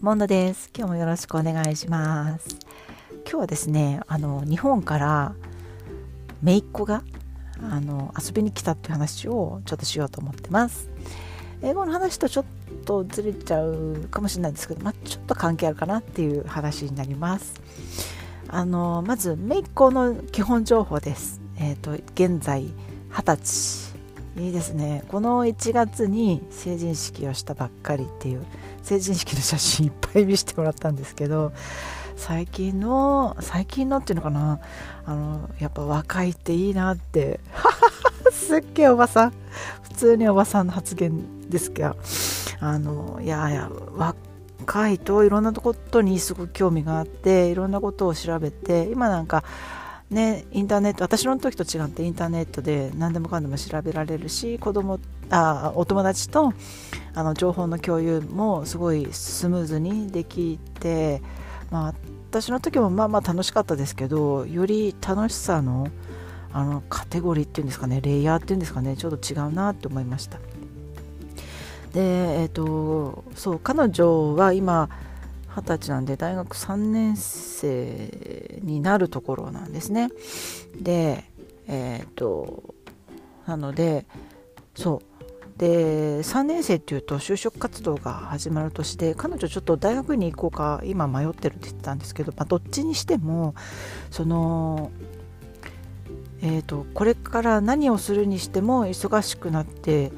モンドです。今日もよろしくお願いします。今日はですね、あの日本から姪っ子があの遊びに来たっていう話をちょっとしようと思ってます。英語の話とちょっとずれちゃうかもしれないんですけど、まあ、ちょっと関係あるかなっていう話になります。あのまず姪っ子の基本情報です。えっ、ー、と現在二十歳いいですね。この1月に成人式をしたばっかりっていう成人式の写真いっぱい見せてもらったんですけど最近の最近のっていうのかな？あのやっぱ若いっていいなって。すっげえおばさん。普通におばさんの発言ですけどあのいやいや若いといろんなことにすごく興味があっていろんなことを調べて今なんかね、インターネット私の時と違ってインターネットで何でもかんでも調べられるし子供あお友達とあの情報の共有もすごいスムーズにできて、まあ、私の時もまあまあ楽しかったですけどより楽しさのあのカテゴリーっていうんですかねレイヤーっていうんですかねちょっと違うなって思いました。でえっ、ー、とそう彼女は今二十歳なんで大学3年生になるところなんですね。でえっ、となのでそうで3年生っていうと就職活動が始まる年で彼女ちょっと大学に行こうか今迷ってるって言ってたんですけど、まあ、どっちにしてもそのえーとこれから何をするにしても忙しくなって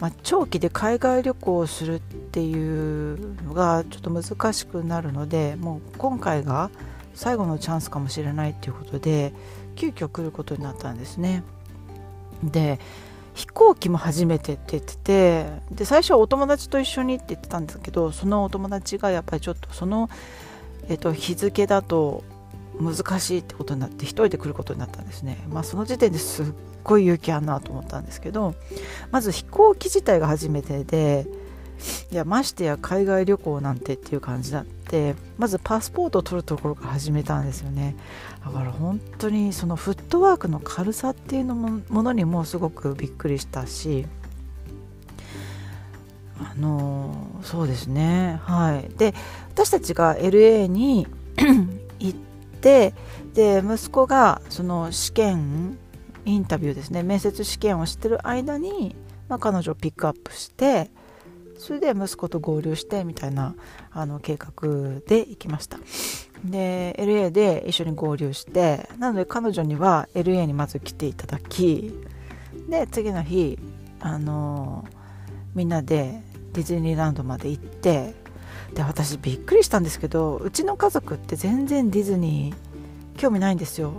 まあ、長期で海外旅行をするっていうのがちょっと難しくなるのでもう今回が最後のチャンスかもしれないっていうことで急遽来ることになったんですね。で飛行機も初めてって言っててで最初はお友達と一緒にって言ってたんですけどそのお友達がやっぱりちょっとその、えっと、日付だと難しいってことになって一人で来ることになったんですね。まあ、その時点ですっごい勇気あんなと思ったんですけどまず飛行機自体が初めてでいやましてや海外旅行なんてっていう感じだってまずパスポートを取るところから始めたんですよね。だから本当にそのフットワークの軽さっていうのもものにもすごくびっくりしたしあのそうですね。はい。で私たちが LA に 行ってで息子がその試験インタビューですね。面接試験をしてる間に、まあ、彼女をピックアップしてそれで息子と合流してみたいなあの計画で行きました。で LA で一緒に合流してなので彼女には LA にまず来ていただきで次の日あのみんなでディズニーランドまで行ってで私びっくりしたんですけどうちの家族って全然ディズニー興味ないんですよ。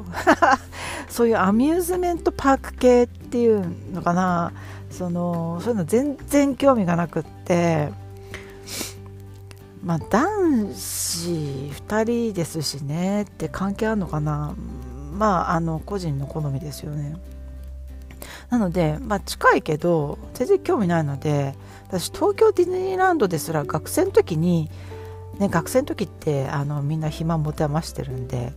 そういうアミューズメントパーク系っていうのかな。そのそういうの全然興味がなくって。まあ男子2人ですしねって関係あるのかな。まああの個人の好みですよね。なので、まあ、近いけど全然興味ないので私東京ディズニーランドですら学生の時に、ね、学生の時ってあのみんな暇持て余してるんで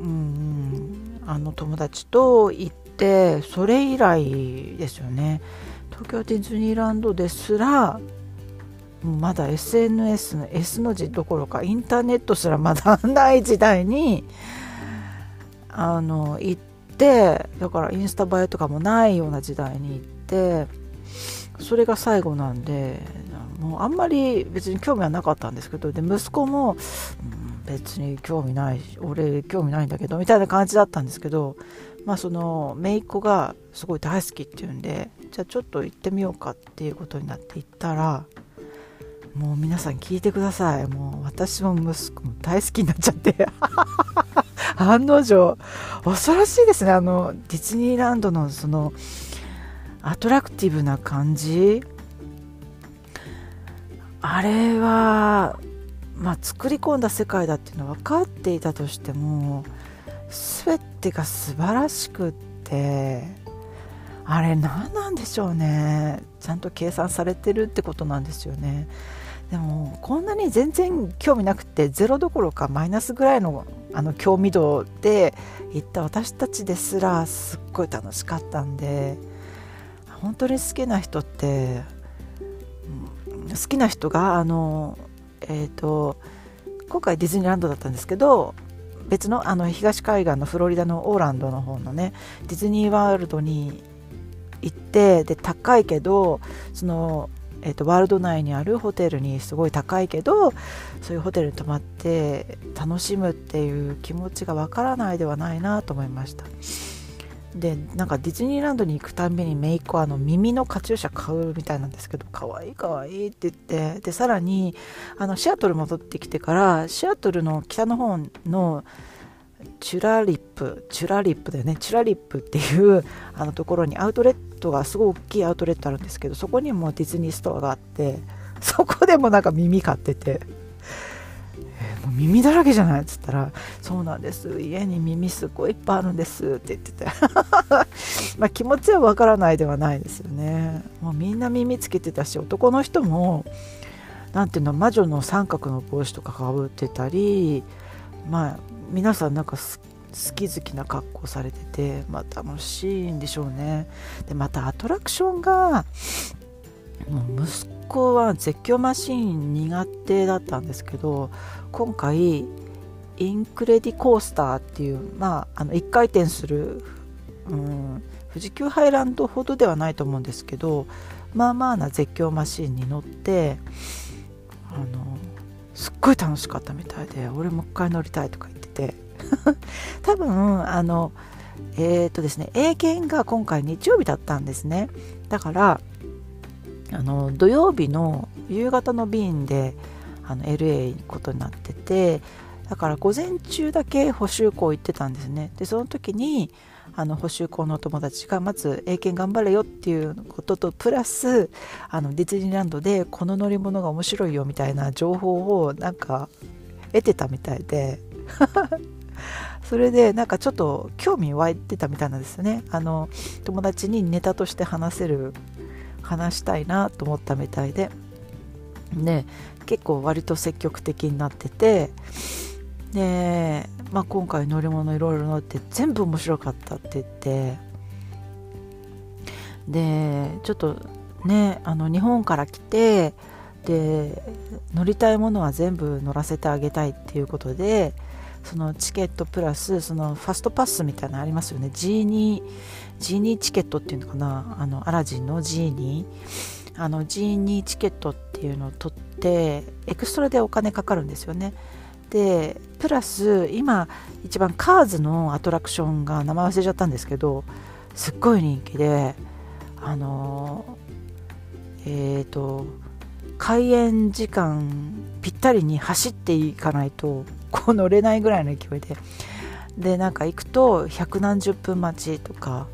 うんあの友達と行ってそれ以来ですよね。東京ディズニーランドですらまだ SNS の S の字どころかインターネットすらまだない時代にあの行ってだからインスタ映えとかもないような時代に行ってそれが最後なんでもうあんまり別に興味はなかったんですけどで息子も、うん別に興味ないし俺興味ないんだけどみたいな感じだったんですけどまあその姪っ子がすごい大好きっていうんでじゃあちょっと行ってみようかっていうことになって行ったらもう皆さん聞いてください。もう私も息子も大好きになっちゃって。案の定恐ろしいですね。あのディズニーランドのそのアトラクティブな感じ。あれはまあ、作り込んだ世界だっていうのは分かっていたとしても全てが素晴らしくってあれ何なんでしょうね。ちゃんと計算されてるってことなんですよね。でもこんなに全然興味なくてゼロどころかマイナスぐらいのあの興味度で行った私たちですらすっごい楽しかったんで本当に好きな人って好きな人があのえーと、今回ディズニーランドだったんですけど別のあの東海岸のフロリダのオーランドの方のねディズニーワールドに行ってで高いけどその、えーと、ワールド内にあるホテルにすごい高いけどそういうホテルに泊まって楽しむっていう気持ちがわからないではないなと思いました。でなんかディズニーランドに行くたんびにめいっ子あの耳のカチューシャ買うみたいなんですけど可愛い可愛いいって言って。でさらにあのシアトル戻ってきてからシアトルの北の方のチュラリップチュラリップだよね。チュラリップっていうあのところにアウトレットがすごい大きいアウトレットあるんですけどそこにもディズニーストアがあってそこでもなんか耳買ってて。耳だらけじゃない?っつったら「そうなんです。家に耳すっごいいっぱいあるんです」って言ってて。まあ気持ちはわからないではないですよね。もうみんな耳つけてたし男の人も何ていうの魔女の三角の帽子とかかぶってたりまあ皆さんなんか好き好きな格好されてて、まあ、楽しいんでしょうね。でまたアトラクションがもう息子は絶叫マシーン苦手だったんですけど今回インクレディコースターっていう、まあ、あの1回転する、うん、富士急ハイランドほどではないと思うんですけどまあまあな絶叫マシーンに乗ってあのすっごい楽しかったみたいで俺もう一回乗りたいとか言ってて。多分あのえっ、とですね英検が今回日曜日だったんですね。だからあの土曜日の夕方の便であの LA 行くことになっててだから午前中だけ補修校行ってたんですね。でその時にあの補修校の友達がまず英検頑張れよっていうこととプラスあのディズニーランドでこの乗り物が面白いよみたいな情報をなんか得てたみたいで。それでなんかちょっと興味湧いてたみたいなんですよね。あの友達にネタとして話せる話したいなと思ったみたいで。ね結構割と積極的になってて。で、まあ、今回乗り物いろいろ乗って全部面白かったって言って。でちょっとねあの日本から来てで乗りたいものは全部乗らせてあげたいっていうことでそのチケットプラスそのファストパスみたいなのありますよね。G2, G2 チケットっていうのかな。あのアラジンの G2 あの G2 チケットっていうのを取ってエクストラでお金かかるんですよね。でプラス今一番カーズのアトラクションが名前忘れちゃったんですけどすっごい人気であのえっ、ー、と開園時間ぴったりに走っていかないとこう乗れないぐらいの勢いで。でなんか行くと百何十分待ちとか、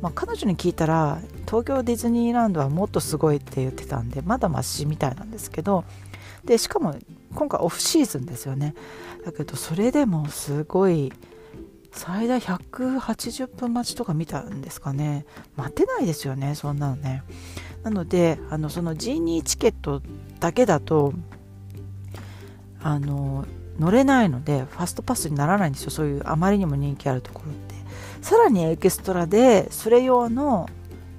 まあ、彼女に聞いたら東京ディズニーランドはもっとすごいって言ってたんでまだマシみたいなんですけど。でしかも今回オフシーズンですよね。だけどそれでもすごい最大180分待ちとか見たんですかね。待てないですよねそんなのね。なのであのその G2 チケットだけだとあの乗れないのでファストパスにならないんですよ。そういうあまりにも人気あるところって。さらにエキストラでそれ用の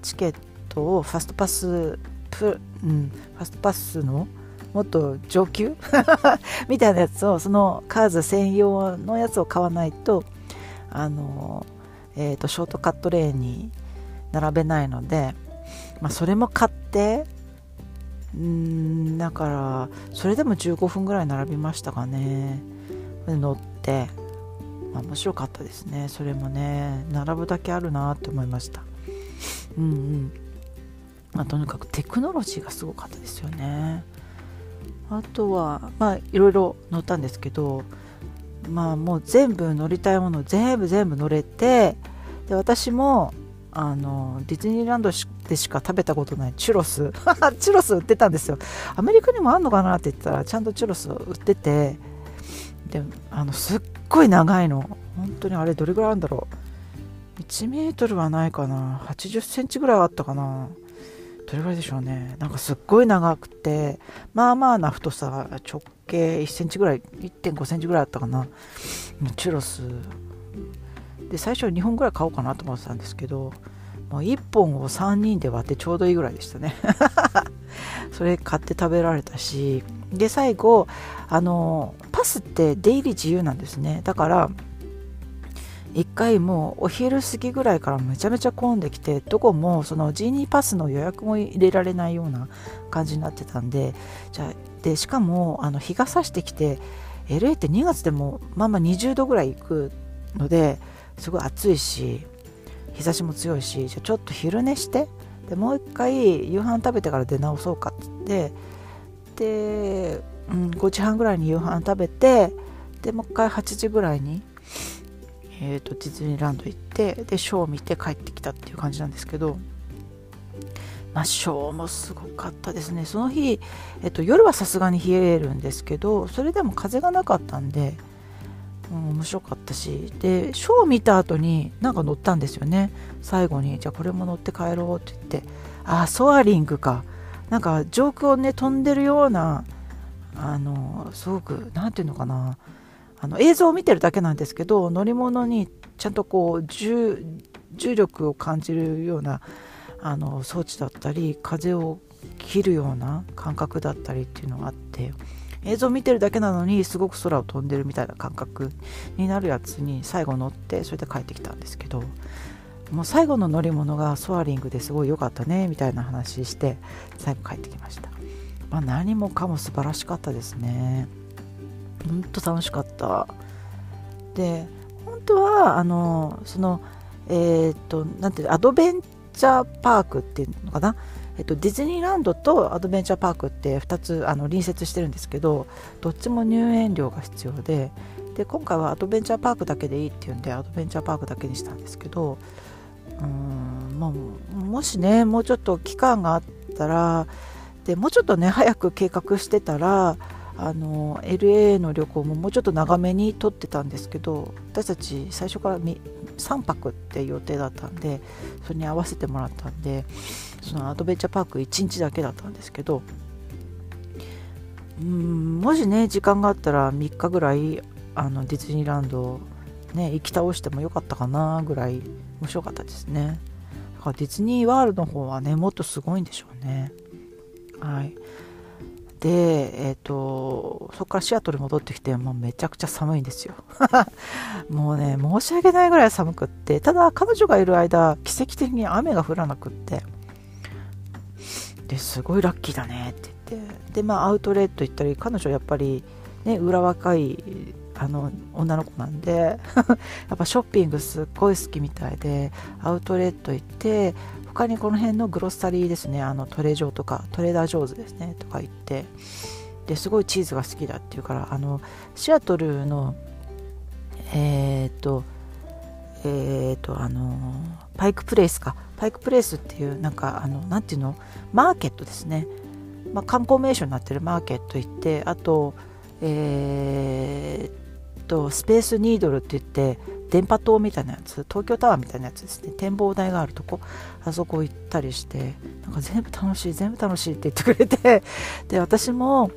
チケットをファストパスプ、うん、ファストパスのもっと上級？みたいなやつをそのカーズ専用のやつを買わないとあの、えーと、ショートカットレーンに並べないので、まあ、それも買ってうんだからそれでも15分ぐらい並びましたかね。乗って、まあ、面白かったですね。それもね並ぶだけあるなって思いました。うんうん。まあ、とにかくテクノロジーがすごかったですよね。あとはまあいろいろ乗ったんですけどまあもう全部乗りたいもの全部全部乗れてで私もあのディズニーランドでしか食べたことないチュロス。チュロス売ってたんですよ。アメリカにもあんのかなって言ったらちゃんとチュロス売っててであのすっごい長いの。本当にあれどれぐらいあるんだろう。1メートルはないかな。80センチぐらいあったかな。どれぐらいでしょうね。なんかすっごい長くてまあまあな太さ直径1センチぐらい1.5センチぐらいあったかな。チュロス。で最初2本ぐらい買おうかなと思ってたんですけどもう1本を3人で割ってちょうどいいぐらいでしたね。それ買って食べられたしで最後あのパスって出入り自由なんですね。だから1回もうお昼過ぎぐらいからめちゃめちゃ混んできてどこもそのジーニーパスの予約も入れられないような感じになってたんでじゃでしかもあの日が差してきて LA って2月でもまあまあ20度ぐらい行くのですごい暑いし日差しも強いしじゃちょっと昼寝してでもう一回夕飯食べてから出直そうかっつってで、うん、5時半ぐらいに夕飯食べてでもう一回8時ぐらいにえーと、ディズニーランド行ってでショーを見て帰ってきたっていう感じなんですけど、まあ、ショーもすごかったですね。その日、えーと、夜はさすがに冷えるんですけどそれでも風がなかったんで、うん、面白かったしでショーを見た後になんか乗ったんですよね。最後にじゃあこれも乗って帰ろうって言って。あソアリングか。なんか上空をね飛んでるようなあのすごく何て言うのかな。あの映像を見てるだけなんですけど乗り物にちゃんとこう重力を感じるようなあの装置だったり風を切るような感覚だったりっていうのがあって。映像見てるだけなのにすごく空を飛んでるみたいな感覚になるやつに最後乗ってそれで帰ってきたんですけどもう最後の乗り物がソアリングですごい良かったねみたいな話して最後帰ってきました、まあ、何もかも素晴らしかったですね。ほんと楽しかった。で本当はあのそのえっ、となんていうアドベンチャーパークっていうのかな？えっと、ディズニーランドとアドベンチャーパークって2つあの隣接してるんですけどどっちも入園料が必要でで今回はアドベンチャーパークだけでいいっていうんでアドベンチャーパークだけにしたんですけどうん、まあ、もしねもうちょっと期間があったらでもうちょっとね早く計画してたらあの LA の旅行ももうちょっと長めに取ってたんですけど私たち最初から3泊って予定だったんでそれに合わせてもらったんでそのアドベンチャーパーク1日だけだったんですけどうんもしね時間があったら3日ぐらいあのディズニーランドね行き倒してもよかったかなぐらい面白かったですね。だからディズニーワールドの方はねもっとすごいんでしょうね。はい。で、えーと、そこからシアトル戻ってきてもうめちゃくちゃ寒いんですよ。もうね申し訳ないぐらい寒くってただ彼女がいる間奇跡的に雨が降らなくって。ですごいラッキーだねって言って。でまあアウトレット行ったり彼女やっぱりね裏若いあの女の子なんで やっぱショッピングすっごい好きみたいでアウトレット行って他にこの辺のグロッサリーですねあのトレジョーとかトレーダージョーズですねとか行ってですごいチーズが好きだっていうからあのシアトルのえっ、とえっ、とあのパイクプレイスか。パイクプレイスっていうなんかあのなんていうの？マーケットですね、まあ、観光名所になってるマーケット行ってあとえー、とスペースニードルって言って電波塔みたいなやつ東京タワーみたいなやつですね。展望台があるとこ。あそこ行ったりしてなんか全部楽しい全部楽しいって言ってくれて。で私も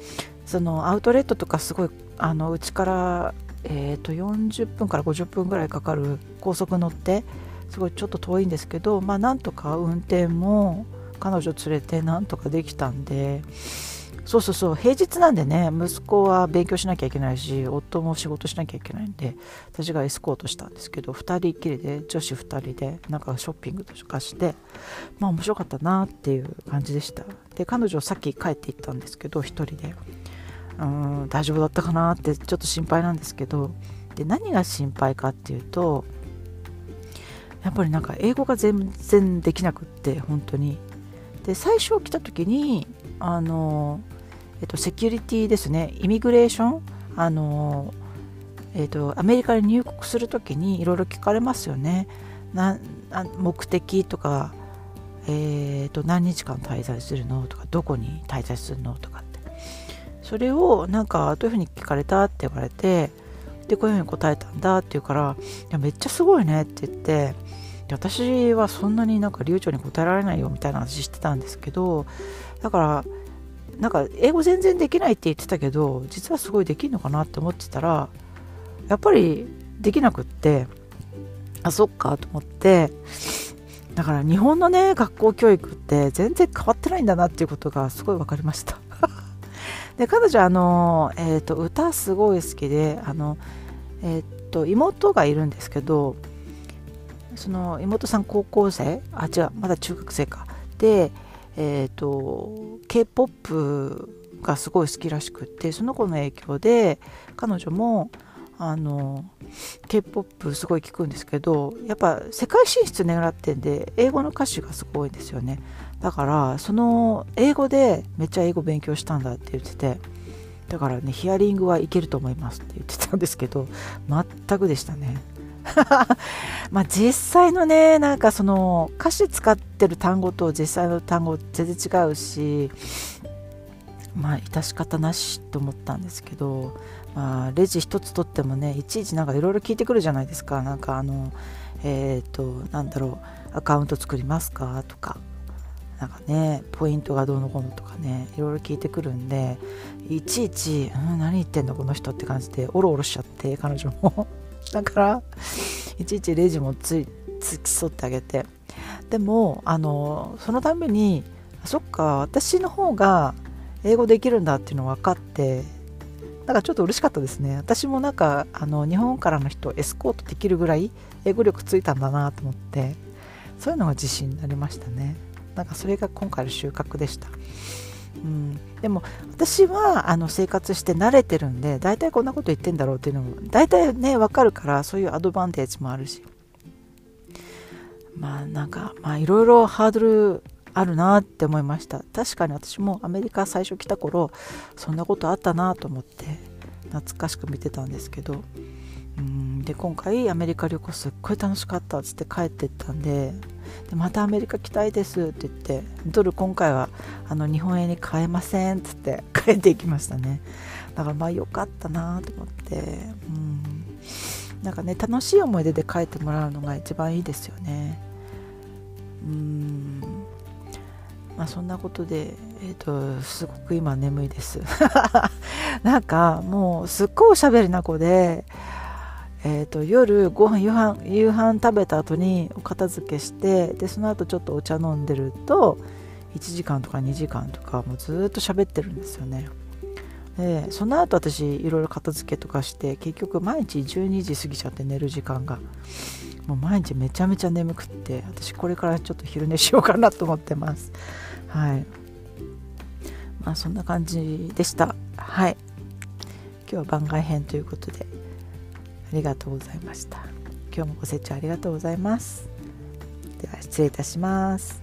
そのアウトレットとかすごいあのうちからえーと40分から50分ぐらいかかる高速乗ってすごいちょっと遠いんですけどまあなんとか運転も彼女連れてなんとかできたんでそうそうそう平日なんでね息子は勉強しなきゃいけないし夫も仕事しなきゃいけないんで私がエスコートしたんですけど2人っきりで女子2人でなんかショッピングとかしてまあ面白かったなっていう感じでした。で彼女さっき帰って行ったんですけど1人で。うん大丈夫だったかなってちょっと心配なんですけどで何が心配かっていうとやっぱりなんか英語が全然できなくって本当にで最初来た時にあのえっと、セキュリティですね、イミグレーション、あのえっと、アメリカに入国するときにいろいろ聞かれますよね。な目的とか、えーと、何日間滞在するのとか、どこに滞在するのとか。それをなんかどういうふうに聞かれたって言われて、で、こういうふうに答えたんだって言うから、いやめっちゃすごいねって言って、私はそんなになんか流暢に答えられないよみたいな話してたんですけど、だからなんか英語全然できないって言ってたけど実はすごいできるのかなって思ってたらやっぱりできなくってあそっかと思ってだから日本のね学校教育って全然変わってないんだなっていうことがすごい分かりました。で彼女あの、えーと、歌すごい好きであの、えーと、妹がいるんですけどその妹さん高校生？あ違うまだ中学生か。でえっ、ー、と K-POP がすごい好きらしくってその子の影響で彼女もあの K-POP すごい聞くんですけどやっぱ世界進出狙ってんで英語の歌詞がすごいですよね。だからその英語でめっちゃ英語勉強したんだって言っててだからねヒアリングはいけると思いますって言ってたんですけど全くでしたね。まあ実際のねなんかその歌詞使ってる単語と実際の単語全然違うしまあ致し方なしと思ったんですけど、まあ、レジ一つ取ってもねいちいちなんかいろいろ聞いてくるじゃないですか。なんかあのえっ、ー、となんだろうアカウント作りますか？とかなんかねポイントがどうのこうのとかねいろいろ聞いてくるんでいちいち、うん、何言ってんのこの人って感じでオロオロしちゃって彼女も。だからいちいちレジもつい付き添ってあげて。でもあのそのためにあそっか私の方が英語できるんだっていうの分かってなんかちょっと嬉しかったですね。私もなんかあの日本からの人エスコートできるぐらい英語力ついたんだなと思ってそういうのが自信になりましたね。なんかそれが今回の収穫でした、うん、でも私はあの生活して慣れてるんで大体こんなこと言ってんだろうっていうのも大体ね分かるからそういうアドバンテージもあるし。まあなんかまあいろいろハードルあるなって思いました。確かに私もアメリカ最初来た頃そんなことあったなと思って懐かしく見てたんですけど。うん。で今回アメリカ旅行すっごい楽しかったっつって帰ってったんででまたアメリカ来たいですって言ってドル今回はあの日本円に変えませんっつって 帰っていきましたね。だからまあ良かったなと思ってうん。なんかね楽しい思い出で帰ってもらうのが一番いいですよね。うん。まあ、そんなことで、えーと、すごく今眠いです。なんかもうすっごいおしゃべりな子で、えーと、夜ご飯夕飯夕飯食べた後にお片付けしてでその後ちょっとお茶飲んでると1時間とか2時間とかもうずっと喋ってるんですよね。でその後私いろいろ片付けとかして結局毎日12時過ぎちゃって寝る時間がもう毎日めちゃめちゃ眠くって私これからちょっと昼寝しようかなと思ってます。はい。まあそんな感じでした。はい。今日は番外編ということで。ありがとうございました。今日もご清聴ありがとうございます。では失礼いたします。